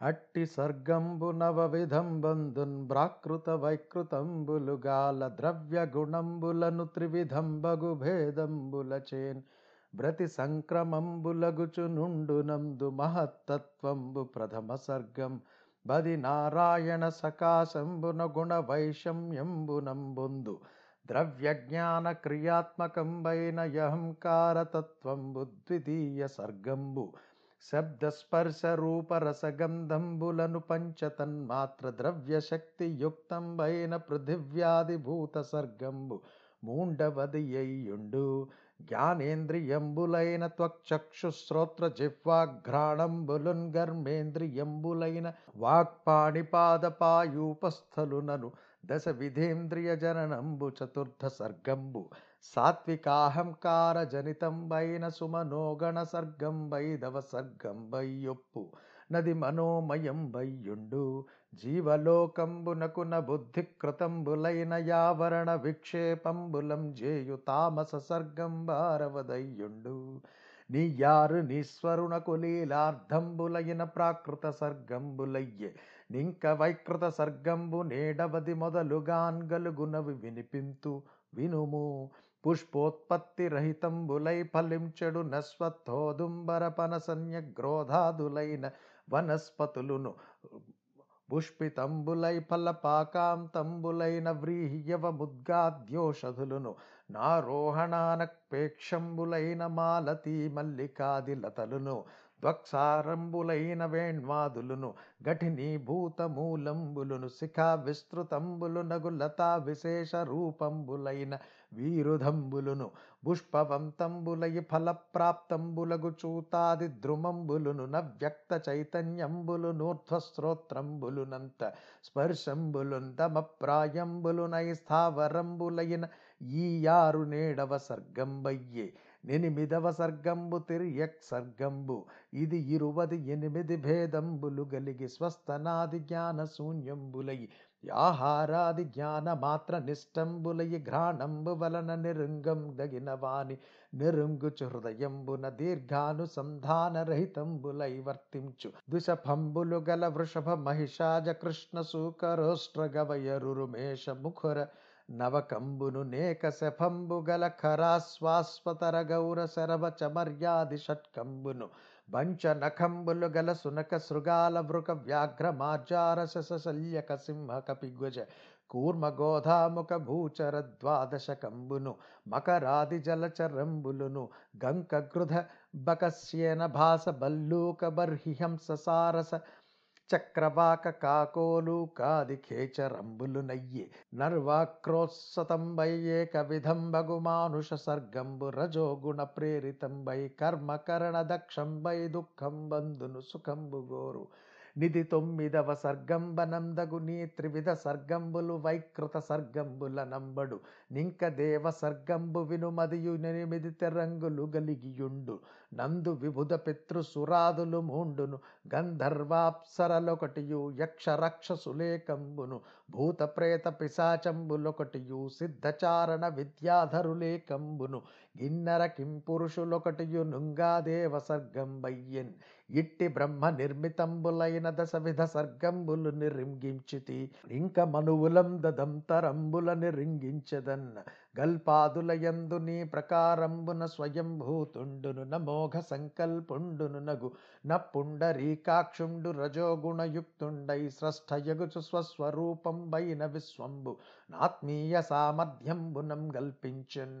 అట్టి సర్గంబు నవవిధం బంధున్ ప్రాకృత వైకృతంబులుగాల ద్రవ్య గుణంబులను త్రివిధంబగు భేదంబుల చేన్ బ్రతి సంక్రమంబులగుచు నుండునందు మహత్తత్వంబు ప్రథమ సర్గం బది నారాయణ సకాశంబున గుణ వైషమ్యంబునంబుందు ద్రవ్య జ్ఞాన క్రియాత్మకంబైన యహంకారతత్వంబు ద్వితీయ సర్గంబు శబ్దస్పర్శ రూపరసగంధంబులను పంచతన్మాత్ర ద్రవ్య శక్తి యుక్తంబైన పృథివ్యాదిభూత సర్గంబు మూండవది అయ్యుండు జ్ఞానేంద్రియంబులైన త్వక్చక్షుశ్రోత్ర జిహ్వాఘ్రాణంబులున్ గర్మేంద్రియంబులైన వాక్పాణిపాదపాయూపస్థలునను దశ విధేంద్రియ జననంబు చతుర్థ సర్గంబు. సాత్వికాహంకార జనితంబైన సుమనోగణ సర్గం వైదవ సర్గం వయ్యొప్పు నది మనోమయం వయ్యుండు జీవలోకంబునకున బుద్ధికృతంబులైన యావరణ విక్షేపంబులం జేయు తామస సర్గం భారవదయ్యుండు నీ యారు నీశ్వరునకు లీలార్థంబులైన ప్రాకృత సర్గంబులయ్యే. నింక వైకృత సర్గంబు నేడవది మొదలుగాన్గలుగునవి వినిపింతు వినుము. పుష్పోత్పత్తి రహితంబులై ఫలించెడు నస్వత్తోదుంబర పనసన్య గ్రోధాదులైన వనస్పతులును. పుష్పితంబులై ఫలపాకాంతంబులైన వ్రీహ్యవ ముద్గాద్యోషధులును. నారోహణానక్పేక్షంబులైన మాలతీ మల్లికాది లతలును ద్వక్సారంబులైన వేణ్వాదులును ఘటినీ భూతమూలంబులును శిఖా విస్తృతంబులు నగు లతా విశేష రూపంబులైన వీరుధంబులును పుష్పవంతంబులై ఫలప్రాప్తంబులగు చూతాది ద్రుమంబులును నవ్యక్త చైతన్యంబులు నూర్ధ్వస్త్రోత్రంబులునంత స్పర్శంబులున్ తమప్రాయంబులునై స్థావరంబులైన ఈ యారు నేడవ సర్గంబయ్యే. నినిమిదవ సర్గంబు తిరియక్ సర్గంబు. ఇది ఇరువది ఎనిమిది భేదంబులు గలిగి స్వస్థనాది జ్ఞాన శూన్యంబులై ఆహారాది జ్ఞాన మాత్ర నిష్టంబులయి ఘ్రాణంబు వలన నిరుంగం దగిన వాని నిరుంగుచు హృదయంబున దీర్ఘానుసంధాన రహితంబులై వర్తించు. దుషఫంబులు గల వృషభ మహిషాజ కృష్ణ సూకరోష్ట్రగవయరురుమేష ముఖుర నవకంబును నేక శఫంబు గల ఖరాశ్వాస్వతర గౌర శరభ చమర్యాది షట్కంబును బంచ నఖంబులు గల సునక శృగాల వృక వ్యాఘ్ర మార్జార శల్యక సింహ కపిగ్వజ కూర్మ గోధాముఖ భూచర ద్వాదశ కంబును మకరాది జలచరంబులును. గంక గృధ బకస్యేన భాస బల్లూక బర్హిహంస సారస చక్రవాక కాకోలు కాది ఖేచరంబులు నయ్యి. నర్వాక్రోత్సతంబయ్యేక విధంబగు బగుమానుష సర్గంబు రజోగుణ ప్రేరితంబై కర్మకరణ దక్షంబై దుఃఖం బంధును సుఖంబు గోరు నిధి తొమ్మిదవ సర్గంబనందగు నీ త్రివిధ సర్గంబులు వైకృత సర్గంబుల నంబడు నింక దేవ సర్గంబు వినుమదియు నెనిమిది తెరంగులు గలిగియుండు. నందు విభుద పితృసురాదులు మూండును గంధర్వాప్సరలొకటియు యక్ష రక్షసులేకంబును భూత ప్రేత పిశాచంబులొకటియు సిద్ధచారణ విద్యాధరులేకంబును గిన్నర కింపురుషులొకటియు నుంగాదేవ సర్గంబయ్యన్ ఇట్టి బ్రహ్మ నిర్మితంబులైన దశవిధ సర్గంబులు నిరింగించితి ఇంక మనువులం దదంతరంబుల నిరింగించదన్ గల్పాదులయందు నీ ప్రకారంబున స్వయంభూతుండును నమోఘ సంకల్పుండును నగు నపుండరీకాక్షుండు రజోగుణయుక్తుండై స్రష్టయగుచు స్వస్వరూపంబైన విశ్వంబు. నాత్మీయ సామర్థ్యంబునం గల్పించన్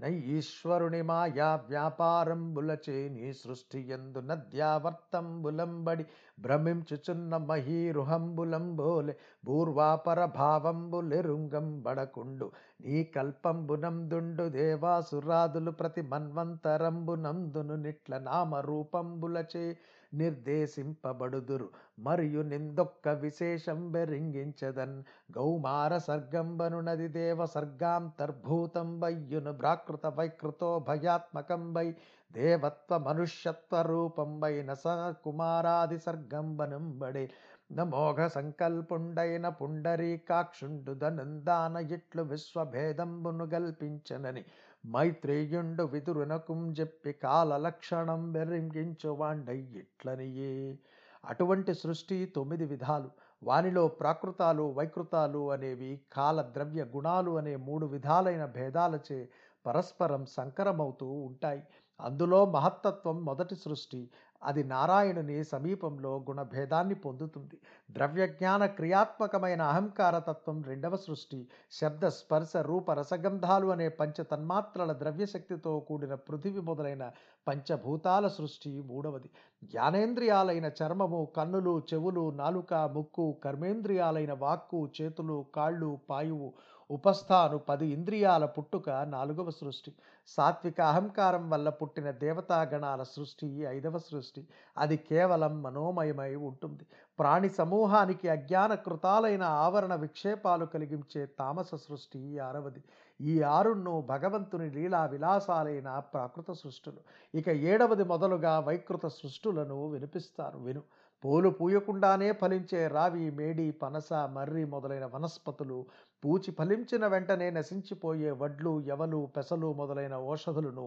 నైశ్వరుని మాయా వ్యాపారంబులచే నీ సృష్టి ఎందు నద్యావర్తంబులంబడి భ్రమించుచున్న మహీరుహంబులంబోలె పూర్వాపర భావంబులెరుంగం బడకుండు నీ కల్పంబునందుండు దేవాసురాదులు ప్రతి మన్వంతరంబునందును నిట్ల నామరూపంబులచే నిర్దేశింపబడుదురు. మరియు నిందొక్క విశేషం బెరింగించదన్. గౌమార సర్గంబను నది దేవ సర్గాంతర్భూతం వయ్యును ప్రాకృత వైకృతో భయాత్మకంబై. దేవత్వ మనుష్యత్వ రూపంబైన స కుమారాది సర్గంబనంబడే. నమోఘ సంకల్పుండైన పుండరీకాక్షుండు ధనందాన ఇట్లు విశ్వభేదంబును గల్పించనని. మైత్రేయుండు విదురునకుం చెప్పి కాల లక్షణం బెరింగించు వాండై ఇట్లనియే అటువంటి సృష్టి తొమ్మిది విధాలు. వానిలో ప్రాకృతాలు వైకృతాలు అనేవి కాల ద్రవ్య గుణాలు అనే మూడు విధాలైన భేదాలచే పరస్పరం సంకరమవుతూ ఉంటాయి. అందులో మహత్తత్వం మొదటి సృష్టి అది నారాయణుని సమీపంలో గుణభేదాన్ని పొందుతుంది. ద్రవ్యజ్ఞాన క్రియాత్మకమైన అహంకారతత్వం రెండవ సృష్టి శబ్ద స్పర్శ రూప రసగంధాలు అనే పంచ తన్మాత్రల ద్రవ్యశక్తితో కూడిన పృథివి మొదలైన పంచభూతాల సృష్టి మూడవది. జ్ఞానేంద్రియాలైన చర్మము కన్నులు చెవులు నాలుక ముక్కు కర్మేంద్రియాలైన వాక్కు చేతులు కాళ్ళు పాయువు ఉపస్థాను పది ఇంద్రియాల పుట్టుక నాలుగవ సృష్టి. సాత్విక అహంకారం వల్ల పుట్టిన దేవతాగణాల సృష్టి ఐదవ సృష్టి అది కేవలం మనోమయమై ఉంటుంది. ప్రాణి సమూహానికి అజ్ఞాన కృతాలైన ఆవరణ విక్షేపాలు కలిగించే తామస సృష్టి ఆరవది. ఈ ఆరున్ను భగవంతుని లీలా విలాసాలైన ప్రాకృత సృష్టులు. ఇక ఏడవది మొదలుగా వైకృత సృష్టులను వినిపిస్తారు. విను. పూలు పూయకుండానే ఫలించే రావి మేడి పనస మర్రి మొదలైన వనస్పతులు పూచి ఫలించిన వెంటనే నశించిపోయే వడ్లు ఎవలు పెసలు మొదలైన ఓషధులను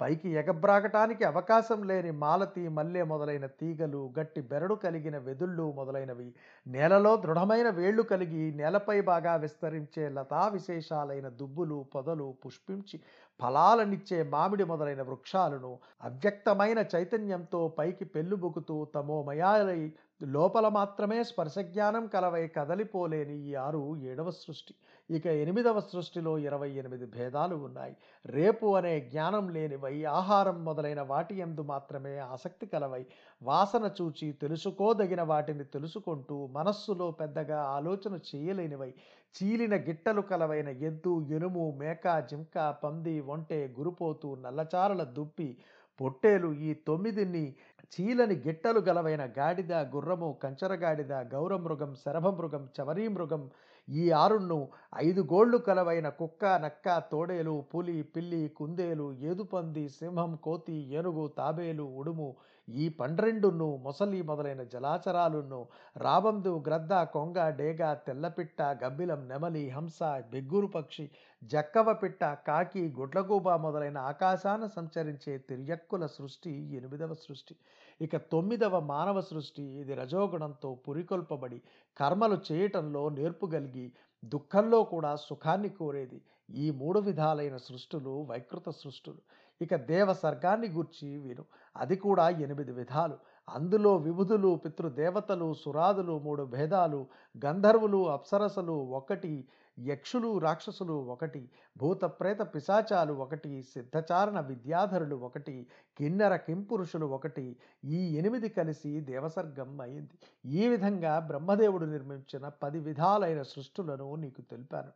పైకి ఎగబ్రాగటానికి అవకాశం లేని మాలతి మల్లె మొదలైన తీగలు గట్టి బెరడు కలిగిన వెదుళ్ళు మొదలైనవి నేలలో దృఢమైన వేళ్ళు కలిగి నేలపై బాగా విస్తరించే లతా విశేషాలైన దుబ్బులు పొదలు పుష్పించి ఫలాలనిచ్చే మామిడి మొదలైన వృక్షాలను అవ్యక్తమైన చైతన్యంతో పైకి పెళ్ళుబుకుతూ తమోమయాలై లోపల మాత్రమే స్పర్శజ్ఞానం కలవై కదలిపోలేని ఈ ఆరు ఏడవ సృష్టి. ఇక ఎనిమిదవ సృష్టిలో ఇరవై ఎనిమిది భేదాలు ఉన్నాయి. రేపు అనే జ్ఞానం లేనివై ఆహారం మొదలైన వాటి ఎందు మాత్రమే ఆసక్తి కలవై వాసన చూచి తెలుసుకోదగిన వాటిని తెలుసుకుంటూ మనస్సులో పెద్దగా ఆలోచన చేయలేనివై చీలిన గిట్టలు కలవైన ఎద్దు ఎనుము మేక జింక పంది ఒంటె గురుపోతు నల్లచారల దుప్పి పొట్టేలు ఈ తొమ్మిదిని చీలని గిట్టలు గలవైన గాడిద గుర్రము కంచరగాడిద గౌరమృగం శరభమృగం చవరీ మృగం ఈ ఆరుణ్ణు ఐదు గోళ్ళు కలవైన కుక్క నక్క తోడేలు పులి పిల్లి కుందేలు ఏదుపంది సింహం కోతి ఏనుగు తాబేలు ఉడుము ఈ పండ్రెండును మొసలి మొదలైన జలాచరాలును రాబందు గ్రద్ద కొంగ డేగ తెల్లపిట్ట గబ్బిలం నెమలి హంస బెగ్గురు పక్షి జక్కవ పిట్ట కాకి గుడ్లగూబ మొదలైన ఆకాశాన సంచరించే తిరియక్కుల సృష్టి ఎనిమిదవ సృష్టి. ఇక తొమ్మిదవ మానవ సృష్టి ఇది రజోగుణంతో పురికొల్పబడి కర్మలు చేయటంలో నేర్పు కలిగి దుఃఖంలో కూడా సుఖాన్ని కోరేది. ఈ మూడు విధాలైన సృష్టులు వైకృత సృష్టులు. ఇక దేవ సర్గాన్ని గూర్చి విను. అది కూడా ఎనిమిది విధాలు. అందులో విభుధులు పితృదేవతలు సురాదులు మూడు భేదాలు గంధర్వులు అప్సరసలు ఒకటి యక్షులు రాక్షసులు ఒకటి భూత ప్రేత పిశాచాలు ఒకటి సిద్ధచారణ విద్యాధరులు ఒకటి కిన్నెర కింపురుషులు ఒకటి ఈ ఎనిమిది కలిసి దేవసర్గం అయింది. ఈ విధంగా బ్రహ్మదేవుడు నిర్మించిన పది విధాలైన సృష్టులను నీకు తెలిపాను.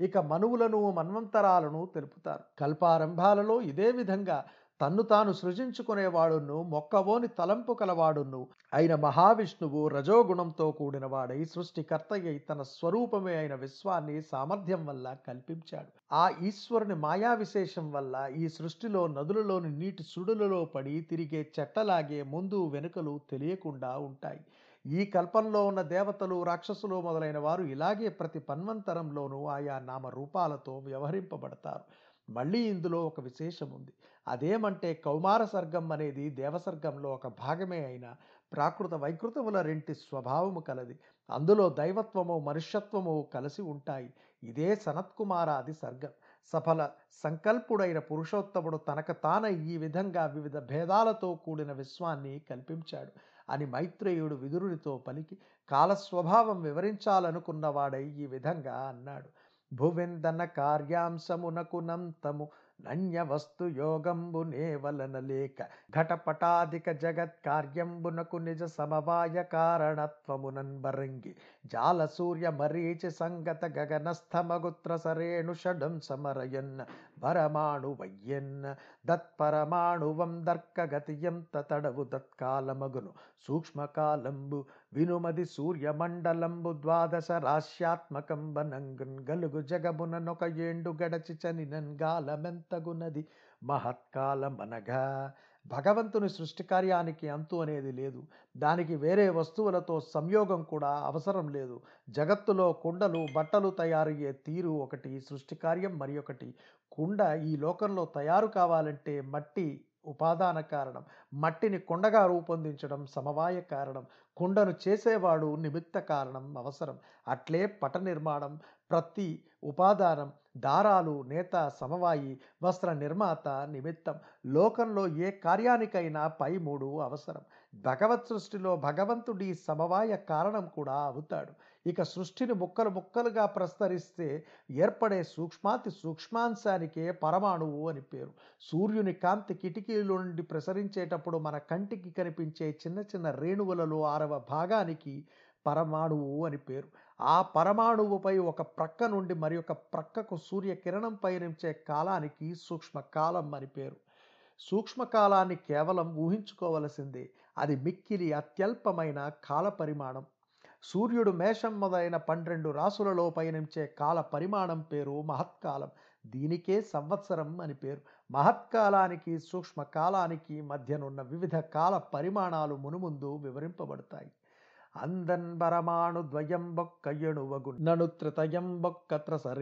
ఇక మనువులను మన్వంతరాలను తెలుపుతారు కల్పారంభాలలో ఇదే విధంగా తన్ను తాను సృజించుకునేవాడును మొక్కవోని తలంపు కలవాడును. అయిన మహావిష్ణువు రజోగుణంతో కూడిన వాడై సృష్టికర్త అయి తన స్వరూపమే అయిన విశ్వాన్ని సామర్థ్యం వల్ల కల్పించాడు. ఆ ఈశ్వరుని మాయా విశేషం వల్ల ఈ సృష్టిలో నదులలోని నీటి సుడులలో పడి తిరిగే చెట్టలాగే ముందు వెనుకలు తెలియకుండా ఉంటాయి. ఈ కల్పంలో ఉన్న దేవతలు రాక్షసులు మొదలైన వారు ఇలాగే ప్రతి పన్వంతరంలోనూ ఆయా నామ రూపాలతో వ్యవహరింపబడతారు. మళ్ళీ ఇందులో ఒక విశేషం ఉంది అదేమంటే కౌమార సర్గం అనేది దేవసర్గంలో ఒక భాగమే అయిన ప్రాకృత వైకృతముల రెంటి స్వభావము కలది. అందులో దైవత్వము మనుష్యత్వము కలిసి ఉంటాయి. ఇదే సనత్కుమారాది సర్గం. సఫల సంకల్పుడైన పురుషోత్తముడు తనకు తాన ఈ విధంగా వివిధ భేదాలతో కూడిన విశ్వాన్ని కల్పించాడు. అని మైత్రేయుడు విదురునితో పలికి కాలస్వభావం వివరించాలనుకున్నవాడై ఈ విధంగా అన్నాడు. భువిందన కార్యాంశమునకునంతము నన్య వస్తు యోగంబు నేవలన లేక ఘటపటాధిక జగత్ కార్యంబునకు నిజ సమవాయ కారణత్వమునన్ బరంగి జాల సూర్య మరీచి సంగత గగనస్థమగుత్ర సరేణు షడం సమరయన్న పరమాణు వయ్యన్న దత్పరమాణువం దర్కగతియం తడవు దత్కాలమగును సూక్ష్మకాలంబు వినుమది సూర్యమండలంబు ద్వాదశ రాశ్యాత్మకం బనంగున్ గలుగు జగముననొక ఏండు గడచి చనినన్ గాలమెంతగునది మహత్కాలమనగా భగవంతుని సృష్టి కార్యానికి అంతు అనేది లేదు. దానికి వేరే వస్తువులతో సంయోగం కూడా అవసరం లేదు. జగత్తులో కుండలు బట్టలు తయారయ్యే తీరు ఒకటి సృష్టి కార్యం మరి ఒకటి. కుండ ఈ లోకంలో తయారు కావాలంటే మట్టి ఉపాదాన కారణం. మట్టిని కొండగా రూపొందించడం సమవాయ కారణం. కుండను చేసేవాడు నిమిత్త కారణం అవసరం. అట్లే పట నిర్మాణం ప్రతి ఉపాదానం దారాలు నేత సమవాయి వస్త్ర నిర్మాత నిమిత్తం. లోకంలో ఏ కార్యానికైనా పై మూడు అవసరం. భగవత్ సృష్టిలో భగవంతుడి సమవాయ కారణం కూడా అవుతాడు. ఇక సృష్టిని ముక్కలు ముక్కలుగా ప్రస్తరిస్తే ఏర్పడే సూక్ష్మాతి సూక్ష్మాంశానికే పరమాణువు అని పేరు. సూర్యుని కాంతి కిటికీల నుండి ప్రసరించేటప్పుడు మన కంటికి కనిపించే చిన్న చిన్న రేణువులలో ఆరవ భాగానికి పరమాణువు అని పేరు. ఆ పరమాణువుపై ఒక ప్రక్క నుండి మరి ఒక ప్రక్కకు సూర్యకిరణం పయనించే కాలానికి సూక్ష్మకాలం అని పేరు. సూక్ష్మకాలాన్ని కేవలం ఊహించుకోవలసిందే. అది మిక్కిలి అత్యల్పమైన కాల పరిమాణం సూర్యుడు మేషం మొదలైన పన్నెండు రాసులలో పయనించే కాల పరిమాణం పేరు మహత్కాలం. దీనికే సంవత్సరం అని పేరు. మహత్కాలానికి సూక్ష్మకాలానికి మధ్యనున్న వివిధ కాల పరిమాణాలు మునుముందు వివరింపబడతాయి. అందన్ పరమాణు ద్వయం బొక్క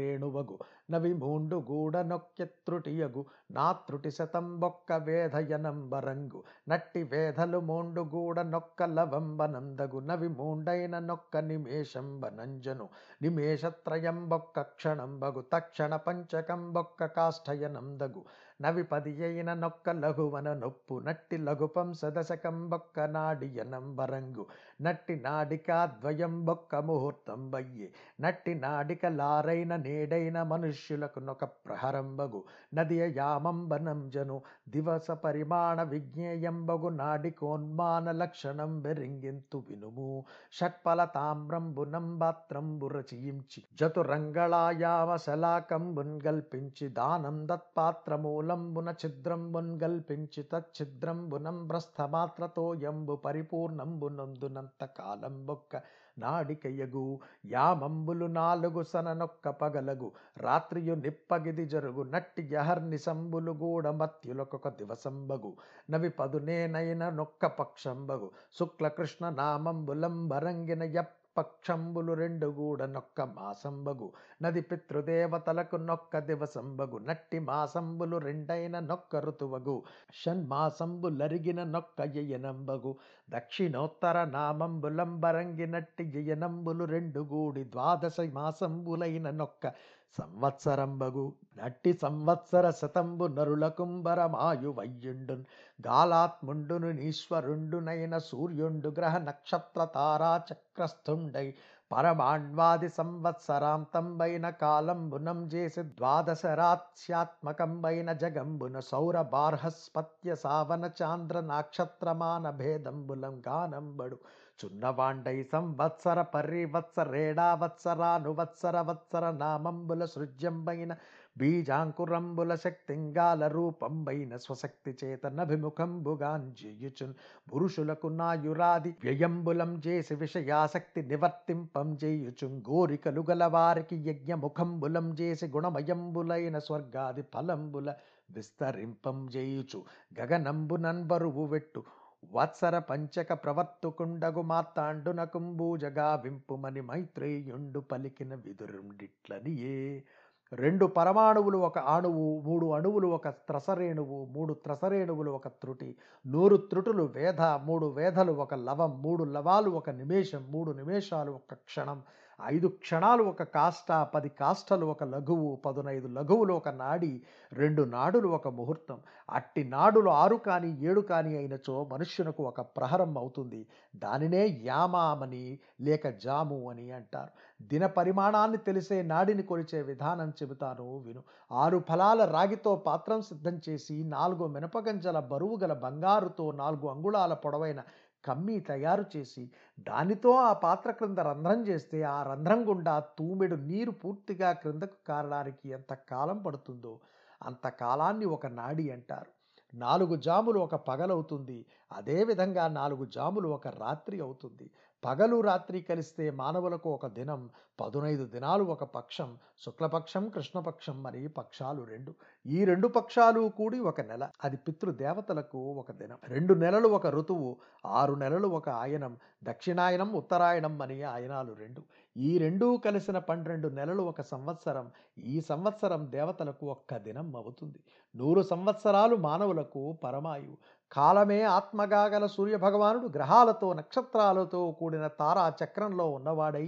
ఎణువగు నవిమూండు త్రితయం గూడ నొక్కెత్రుటియగు నా త్రుటి శతంబొక్క వేధయనంబరంగు. నట్టి వేధలు మూండు గూడ నొక్క లవంబనందగు. నవి మూండైన నొక్క నిమేషంబనంజను. నిమేషత్రయం బొక్క క్షణంబగు. తక్షణ పంచకంబొక్క కాష్టయనందగు. నవి పది అయిన నొక్క లఘువన నొప్పు. నట్టి లఘుపం సదశకం నాడియనంబరంగు. నట్టి నాడికాద్వయంబొక్క ద్వయం ముహూర్తం బయ్యి. నట్టి నాడిక లారైన నేడైన మనుష్యులకు శిష్యులకునొక ప్రహరంబగు నదియ యామంబనం జను. దివస పరిమాణ విజ్ఞేయంబగు. నాడికోన్మాన లక్షణం బెరింగింతు వినుము. షట్పల తామ్రంబునంబాత్రంబు రచయించి. జతురంగళాయామ శలాకంబున్ గల్పించి. దానం దత్పాత్రమూలంబున ఛిద్రంబున్ గల్పించి. తచ్ఛిద్రంబునం భ్రస్థమాత్రతో ఎంబు పరిపూర్ణంబునందునంత కాలంబొక్క నాడికయ్యగు యామంబులు నాలుగు సననొక్క పగలగు. రాత్రి రాత్రియు నిప్పగిది జరుగు. నట్టి యహర్నిశంబులు గూడ మత్యులకొక దివసంబగు. నవి పదునేనైన నొక్క పక్షంబగు. శుక్లకృష్ణ నామంబులంబరంగిన యప్ పక్షంబులు రెండు గూడ నొక్క మాసంబగు. నది పితృదేవతలకు నొక్క దివసంబగు. నట్టి మాసంబులు రెండైన నొక్క ఋతువగు. షణ్మాసంబులరిగిన నొక్క యయనంబగు. దక్షిణోత్తర నామంబులంబరంగి నట్టి యయనంబులు రెండు గూడి. ద్వాదశ మాసంబులైన నొక్క సంవత్సరంబగు నట్టి సంవత్సర శతంబు నరులకుంబరమాయు వయ్యుండున్ గాలాత్ముండును నీశ్వరుండునైన సూర్యుండు గ్రహ నక్షత్ర తారా చక్రస్థుండై పరమాణ్వాది సంవత్సరాంతంబైన కాలంబునం చేసి ద్వాదశరాత్స్యాత్మకంబైన జగంబున సౌర బార్హస్పత్య సావన చాంద్ర నాక్షత్రమాన భేదంబులం గానంబడు. చున్నవాండై సంవత్సర పరివత్సరేడావత్సరానువత్సర వత్సర నామంబుల సృజ్యంబైన బీజాంకురంబుల శక్తింగాల రూపంబైన స్వశక్తి చేతనభిముఖంబుగాంజియుచున్ పురుషులకు నాయురాది వ్యయంబులం చేసి విషయాసక్తి నివర్తింపం చేయుచున్ గోరికలు గలవారికి యజ్ఞముఖంబులం చేసి గుణమయంబులైన స్వర్గాది ఫలంబుల విస్తరింపం చేయుచు గగనంబునన్ బరువు వెట్టు వత్సర పంచక ప్రవర్తుకుండగు మార్తాండునకుంబూజగా వింపుమని మైత్రేయుండు పలికిన విదురుండిట్లనియే. రెండు పరమాణువులు ఒక అణువు మూడు అణువులు ఒక త్రసరేణువు మూడు త్రసరేణువులు ఒక త్రుటి నూరు త్రుటులు వేధ మూడు వేధలు ఒక లవం మూడు లవాలు ఒక నిమేషం మూడు నిమేషాలు ఒక క్షణం. ఐదు క్షణాలు ఒక కాష్ట పది కాష్టలు ఒక లఘువు పదునైదు లఘువులు ఒక నాడి రెండు నాడులు ఒక ముహూర్తం. అట్టి నాడులు ఆరు కానీ ఏడు కానీ అయినచో మనుష్యునకు ఒక ప్రహరం అవుతుంది. దానినే యామామని లేక జాము అని అంటారు. దిన పరిమాణాన్ని తెలిసే నాడిని కొలిచే విధానం చెబుతాను విను. ఆరు ఫలాల రాగితో పాత్రం సిద్ధం చేసి నాలుగు మినపగంజల బరువు గల బంగారుతో నాలుగు అంగుళాల పొడవైన కమ్మి తయారు చేసి దానితో ఆ పాత్ర క్రింద రంధ్రం చేస్తే ఆ రంధ్రం గుండా తూమెడు నీరు పూర్తిగా క్రిందకు కారడానికి ఎంత కాలం పడుతుందో అంత కాలాన్ని ఒక నాడి అంటారు. నాలుగు జాములు ఒక పగలవుతుంది. అదేవిధంగా నాలుగు జాములు ఒక రాత్రి అవుతుంది. పగలు రాత్రి కలిస్తే మానవులకు ఒక దినం పదునైదు దినాలు ఒక పక్షం శుక్లపక్షం కృష్ణపక్షం మరి పక్షాలు రెండు. ఈ రెండు పక్షాలు కూడి ఒక నెల. అది పితృదేవతలకు ఒక దినం. రెండు నెలలు ఒక ఋతువు ఆరు నెలలు ఒక ఆయనం దక్షిణాయనం ఉత్తరాయణం అని ఆయనాలు రెండు. ఈ రెండూ కలిసిన పన్నెండు నెలలు ఒక సంవత్సరం. ఈ సంవత్సరం దేవతలకు ఒక్క దినం అవుతుంది. నూరు సంవత్సరాలు మానవులకు పరమాయువు. కాలమే ఆత్మగా గల సూర్యభగవానుడు గ్రహాలతో నక్షత్రాలతో కూడిన తారా చక్రంలో ఉన్నవాడై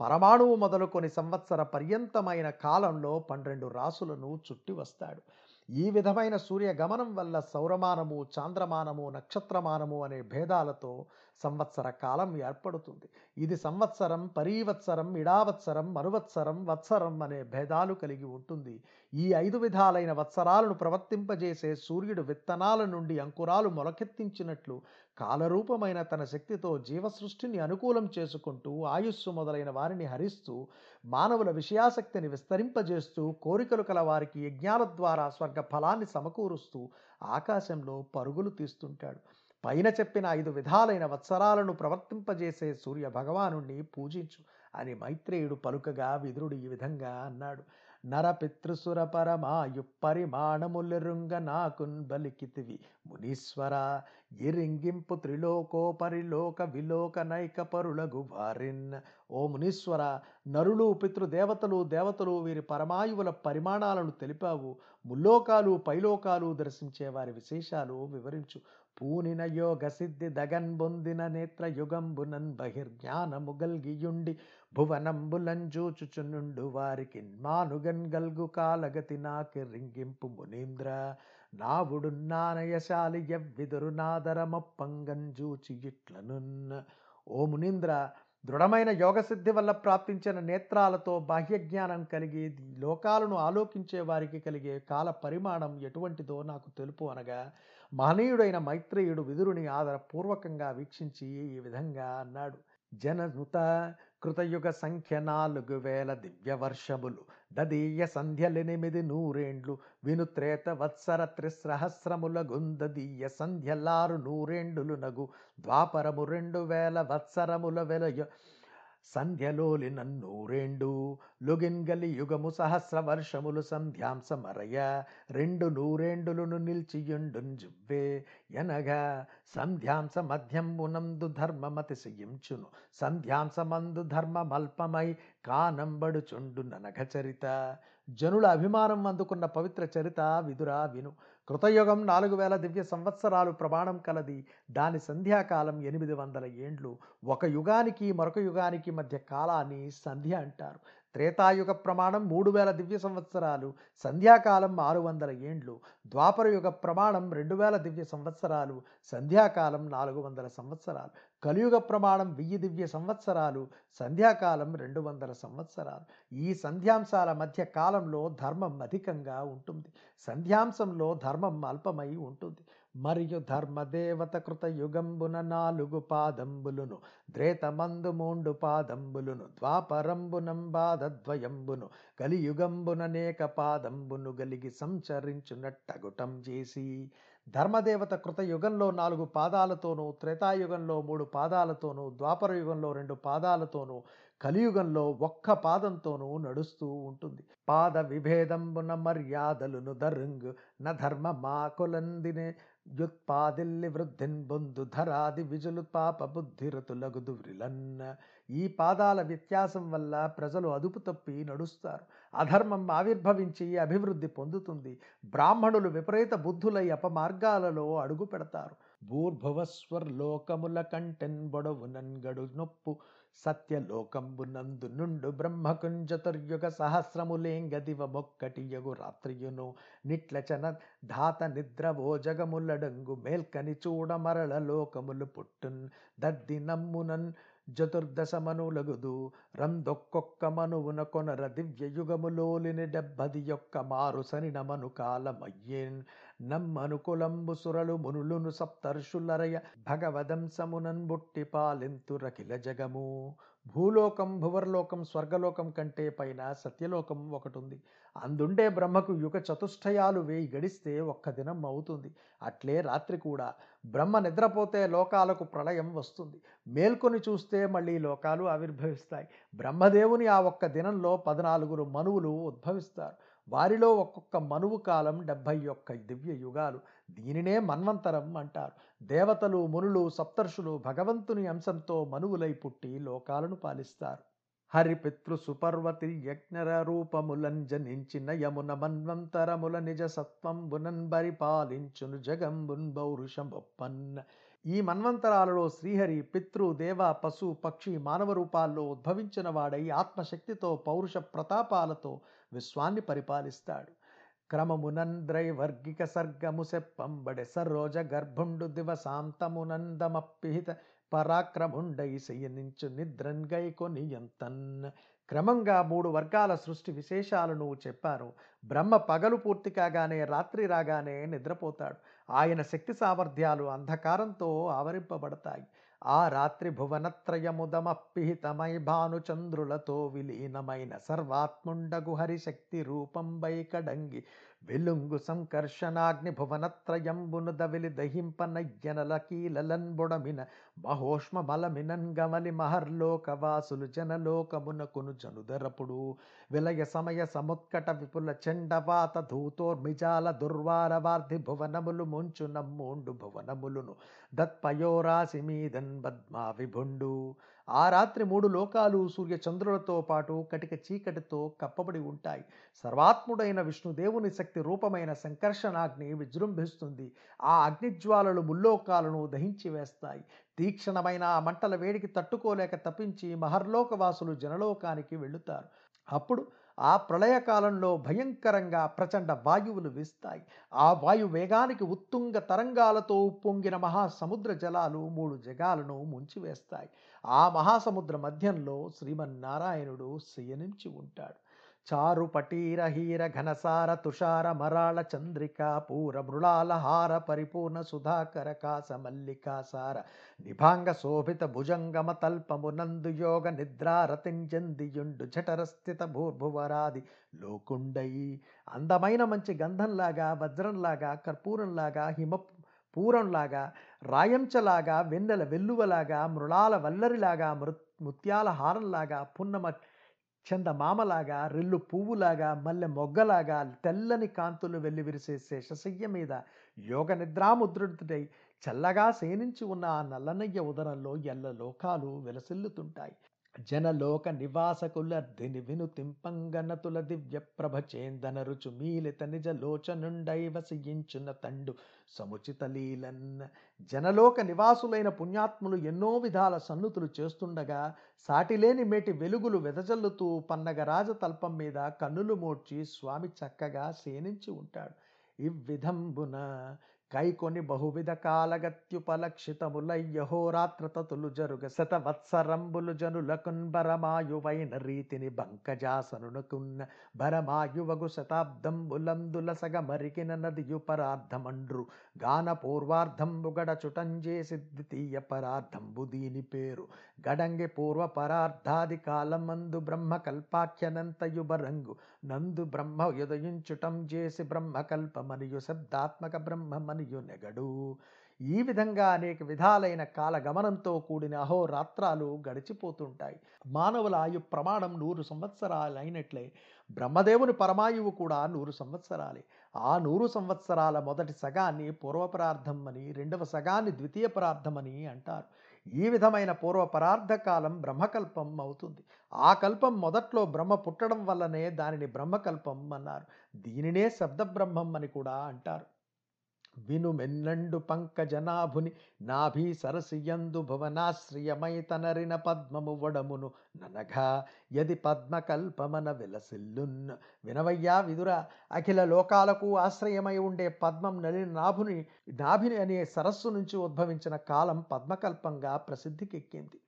పరమాణువు మొదలుకొని సంవత్సర పర్యంతమైన కాలంలో పన్నెండు రాసులను చుట్టి వస్తాడు. ఈ విధమైన సూర్యగమనం వల్ల సౌరమానము చాంద్రమానము నక్షత్రమానము అనే భేదాలతో సంవత్సర కాలం ఏర్పడుతుంది. ఇది సంవత్సరం పరీవత్సరం ఇడావత్సరం మరువత్సరం వత్సరం అనే భేదాలు కలిగి ఉంటుంది. ఈ ఐదు విధాలైన వత్సరాలను ప్రవర్తింపజేసే సూర్యుడు విత్తనాల నుండి అంకురాలు మొలకెత్తించినట్లు కాలరూపమైన తన శక్తితో జీవసృష్టిని అనుకూలం చేసుకుంటూ ఆయుస్సు మొదలైన వారిని హరిస్తూ మానవుల విషయాసక్తిని విస్తరింపజేస్తూ కోరికలు కల వారికి యజ్ఞాల ద్వారా స్వర్గ ఫలాన్ని సమకూరుస్తూ ఆకాశంలో పరుగులు తీస్తుంటాడు. పైన చెప్పిన ఐదు విధాలైన వత్సరాలను ప్రవర్తింపజేసే సూర్య భగవానుణ్ణి పూజించు అని మైత్రేయుడు పలుకగా విదురుడు ఈ విధంగా అన్నాడు. నరపితృసుర పరమాయు పరిమాణములెరుంగ నాకున్ బలికితివి. మునీశ్వర ఇరింగింపు త్రిలోకోపరిలోక విలోక నైక పరులగు వారిన్. ఓ మునీశ్వర నరులు పితృదేవతలు దేవతలు వీరి పరమాయువుల పరిమాణాలను తెలిపావు. ముల్లోకాలు పైలోకాలు దర్శించే వారి విశేషాలు వివరించు. పూనిన యోగ సిద్ధి దగన్ బొందిన నేత్ర యుగంబునన్ బహిర్జ్ఞానము గల్గియుండి భువనంబులంజూచుచునుండు వారికి మానుగన్ గల్గు కాలగతి నాకి రింగింపు మునీంద్ర. నావుడున్నానయశాలి ఎవ్విదురు నాదరమప్పంగంజూచి ఇట్లనున్న ఓ మునీంద్ర దృఢమైన యోగసిద్ధి వల్ల ప్రాప్తించిన నేత్రాలతో బాహ్యజ్ఞానం కలిగి లోకాలను ఆలోకించే వారికి కలిగే కాల పరిమాణం ఎటువంటిదో నాకు తెలుపు అనగా మహనీయుడైన మైత్రేయుడు విదురుని ఆదరపూర్వకంగా వీక్షించి ఈ విధంగా అన్నాడు. జననుత కృతయుగ సంఖ్య నాలుగు వేల దివ్య వర్షములు దదీయ సంధ్యలెనిమిది నూరేండ్లు వినుత్రేత వత్సర త్రిసహస్రముల గుందదీయ సంధ్యలారు నూరేండులు నగు ద్వాపరము రెండు వేల వత్సరముల వెలయ సంధ్యలోలి నన్నూరేండు లొగిన్గలి యుగము సహస్ర వర్షములు సంధ్యాంసమరయ రెండు నూరేండులను నిల్చియుండు జువ్వే. ఎనగా సంధ్యాంస మధ్యంబునందు ధర్మమతిశయించును సంధ్యాంసమందు ధర్మమల్పమై కానంబడుచుండు ననఘ చరిత. జనుల అభిమానం అందుకున్న పవిత్ర చరిత విదురా విను కృతయుగం నాలుగు వేల దివ్య సంవత్సరాలు ప్రమాణం కలది. దాని సంధ్యాకాలం ఎనిమిది వందల ఏండ్లు. ఒక యుగానికి మరొక యుగానికి మధ్య కాలాన్ని సంధ్య అంటారు. త్రేతాయుగ ప్రమాణం మూడు వేల దివ్య సంవత్సరాలు సంధ్యాకాలం ఆరు వందల ఏండ్లు ద్వాపర యుగ ప్రమాణం రెండు వేల దివ్య సంవత్సరాలు సంధ్యాకాలం నాలుగు వందల సంవత్సరాలు కలియుగ ప్రమాణం వెయ్యి దివ్య సంవత్సరాలు సంధ్యాకాలం రెండు వందల సంవత్సరాలు. ఈ సంధ్యాంశాల మధ్య కాలంలో ధర్మం అధికంగా ఉంటుంది. సంధ్యాంశంలో ధర్మం అల్పమై ఉంటుంది. మరియు ధర్మదేవత కృత యుగంబున నాలుగు పాదంబులును ద్రేతమందు మూండు పాదంబులును ద్వాపరంబునంబాదద్వయంబును కలియుగంబుననేక పాదంబును గలిగి సంచరించునట్టగుటం చేసి ధర్మదేవత కృత యుగంలో నాలుగు పాదాలతోనూ త్రేతాయుగంలో మూడు పాదాలతోనూ ద్వాపర యుగంలో రెండు పాదాలతోనూ కలియుగంలో ఒక్క పాదంతోనూ నడుస్తూ ఉంటుంది. పాద విభేదంబున మర్యాదలును దరుంగు న ధర్మ మాకులందినే యుత్పాదిల్లి వృద్ధిన్ బొందు ధరాది విజులు పాప బుద్ధిరతులగు దువ్రిలన్న ఈ పాదాల వ్యత్యాసం వల్ల ప్రజలు అదుపు తప్పి నడుస్తారు. అధర్మం ఆవిర్భవించి అభివృద్ధి పొందుతుంది. బ్రాహ్మణులు విపరీత బుద్ధులై అపమార్గాలలో అడుగు పెడతారు. భూర్భువస్వర్లోకముల కంటెన్ బొడవునన్గడు నొప్పు సత్యలోకంబునందు నుండు బ్రహ్మకుంజతుర్యుగ సహస్రములేంగదివ మొక్కటి యగు రాత్రియును నిట్లచన ధాత నిద్రవో జగములడంగు మేల్కని చూడ మరల లోకములు పుట్టున్ దద్ది నమ్మునన్ చతుర్దశమనులగుదు రందొక్కొక్క మనువున కొనర దివ్య యుగములోలిని డెబ్బది యొక్క మారు సనినమను కాలమయ్యేన్ నమ్మనుకులంబు సురలు మునులును సప్తర్షులరయ భగవదంశమునన్ బుట్టి పాలింతురకిల జగము. భూలోకం భువర్లోకం స్వర్గలోకం కంటే పైన సత్యలోకం ఒకటి ఉంది అందుండే బ్రహ్మకు యుగ చతుష్టయాలు వేయి గడిస్తే ఒక్క దినం అవుతుంది. అట్లే రాత్రి కూడా బ్రహ్మ నిద్రపోతే లోకాలకు ప్రళయం వస్తుంది. మేల్కొని చూస్తే మళ్ళీ లోకాలు ఆవిర్భవిస్తాయి. బ్రహ్మదేవుని ఆ ఒక్క దినంలో పద్నాలుగురు మనువులు ఉద్భవిస్తారు. వారిలో ఒక్కొక్క మనువు కాలం డెబ్భై ఒక్క దివ్య యుగాలు. దీనినే మన్వంతరం అంటారు. దేవతలు మునులు సప్తర్షులు భగవంతుని అంశంతో మనువులై పుట్టి లోకాలను పాలిస్తారు. హరిపితృ సుపర్వతి యజ్ఞర రూపములంజనించిన యమున మన్వంతరముల నిజ సత్వంబునన్ పరిపాలించును జగంబున్ బౌరుషమొప్పన్న ఈ మన్వంతరాలలో శ్రీహరి పితృ దేవ పశు పక్షి మానవ రూపాల్లో ఉద్భవించిన వాడై ఆత్మశక్తితో పౌరుష ప్రతాపాలతో విశ్వాన్ని పరిపాలిస్తాడు. క్రమమునంద్రైవర్గిక సర్గము సెప్పంబడె సరోజ గర్భుండు దివసాంతమునందమప్పిహిత పరాక్రముండై శయనించు నిద్రన్ గైకొని క్రమంగా మూడు వర్గాల సృష్టి విశేషాలను చెప్పారు. బ్రహ్మ పగలు పూర్తి కాగానే రాత్రి రాగానే నిద్రపోతాడు. ఆయన శక్తి సామర్థ్యాలు అంధకారంతో ఆవరింపబడతాయి. ఆ రాత్రి భువనత్రయముదమప్పిహితమై భానుచంద్రులతో విలీనమైన సర్వాత్ముండగు హరిశక్తి రూపంబై కడంగి వెలుంగు సంకర్షణాగ్ని భువనత్రయంబును దవిలి దహింపనయ్యనల కీలలన్బుడమిన మహోష్మ బలమినన్ గమలి మహర్లోకవాసులు జనలోకమునకును జనుదరపుడు. విలయ సమయ సముత్కట విపుల చండవాత ధూతోర్మిజాల దుర్వార వార్ధి భువనములు ముంచు నమ్మూండు భువనములును. దత్పయోరాశి మీదన్ పద్మా విభుండు. ఆ రాత్రి మూడు లోకాలు సూర్య చంద్రులతో పాటు కటిక చీకటితో కప్పబడి ఉంటాయి. సర్వాత్ముడైన విష్ణుదేవుని శక్తి రూపమైన సంకర్షణాగ్ని విజృంభిస్తుంది. ఆ అగ్నిజ్వాలలు ముల్లోకాలను దహించి వేస్తాయి. తీక్షణమైన ఆ మంటల వేడికి తట్టుకోలేక తప్పించి మహర్లోకవాసులు జనలోకానికి వెళుతారు అప్పుడు ఆ ప్రళయకాలంలో భయంకరంగా ప్రచండ వాయువులు వీస్తాయి. ఆ వాయు వేగానికి ఉత్తుంగ తరంగాలతో ఉప్పొంగిన మహాసముద్ర జలాలు మూడు జగాలను ముంచివేస్తాయి. ఆ మహాసముద్ర మధ్యంలో శ్రీమన్నారాయణుడు శయనించి ఉంటాడు. చారు పటీర హీర ఘనసార తుషార మరాళ చంద్రిక పూర మృళాల హార పరిపూర్ణ సుధాకర కాస మల్లికాసార నిభాంగ శోభిత భుజంగమ తల్పమునందు యోగ నిద్రారతింజందియుండు జఠరస్థిత భూర్భువరాది లోకుండయి అందమైన మంచి గంధంలాగా వజ్రంలాగా కర్పూరంలాగా హిమ పూరంలాగా రాయంచలాగా వెన్నెల వెల్లువలాగా మృళాల వల్లరిలాగా మృ ముత్యాల హారంలాగా పున్నమ చందమామలాగా రెల్లు పువ్వులాగా మల్లె మొగ్గలాగా తెల్లని కాంతులు వెల్లివిరిసే శేషశయ్య మీద యోగ నిద్రాముద్రుడై చల్లగా సేనించి ఉన్న ఆ నల్లనయ్య ఉదరంలో ఎల్ల లోకాలు వెలసిల్లుతుంటాయి. జనలోక నివాసకుల దిని విను తింపంగనతుల దివ్య ప్రభ చేందన రుచు మీలిత నిజ లోచనుండై వసించున్న తండు. సముచిత లీలన్న జనలోక నివాసులైన పుణ్యాత్ములు ఎన్నో విధాల సన్నుతులు చేస్తుండగా సాటిలేని మేటి వెలుగులు వెదజల్లుతూ పన్నగ రాజతల్పం మీద కన్నులు మోడ్చి స్వామి చక్కగా సేనించి ఉంటాడు. ఇవ్విధంబున కైకొని బహువిధ కాలగత్యుపలక్షితములయ్యహోరాత్రతతులు జరుగ శతవత్సరంబులు జనులకున్ బరమాయువైన రీతిని బంకజాసనునకున్న భరమాయువగు శతాబ్దంబులందుల సగమరికిన నదియు పరార్థమండ్రు గాన పూర్వార్థంబు గడచుటంజేసి ద్వితీయ పరార్థంబు దీని పేరు. గడంగి పూర్వ పరార్థాది కాలమందు బ్రహ్మ కల్పాఖ్యనంతయు బరంగు నందు బ్రహ్మ యుదయించుటం చేసి బ్రహ్మకల్పమనియు శబ్దాత్మక బ్రహ్మమనియు నెగడు. ఈ విధంగా అనేక విధాలైన కాల గమనంతో కూడిన అహోరాత్రాలు గడిచిపోతుంటాయి. మానవుల ఆయు ప్రమాణం నూరు సంవత్సరాలైనట్లే. బ్రహ్మదేవుని పరమాయువు కూడా నూరు సంవత్సరాలే. ఆ నూరు సంవత్సరాల మొదటి సగాన్ని పూర్వపరార్థం అని రెండవ సగాన్ని ద్వితీయ పరార్థం అని అంటారు. ఈ విధమైన పూర్వ పరార్థకాలం బ్రహ్మకల్పం అవుతుంది. ఆ కల్పం మొదట్లో బ్రహ్మ పుట్టడం వల్లనే దానిని బ్రహ్మకల్పం అన్నారు. దీనినే శబ్ద బ్రహ్మం అని కూడా అంటారు. విను మెన్నండు పంకజనాభుని నాభి సరసియందు భువనాశ్రయమై తనరిన పద్మము వడమును ననగా యది పద్మకల్పమన విలసిల్లున్. వినవయ్యా విదుర అఖిల లోకాలకు ఆశ్రయమై ఉండే పద్మం నలిన నాభుని నాభిని అనే సరస్సు నుంచి ఉద్భవించిన కాలం పద్మకల్పంగా ప్రసిద్ధికెక్కింది.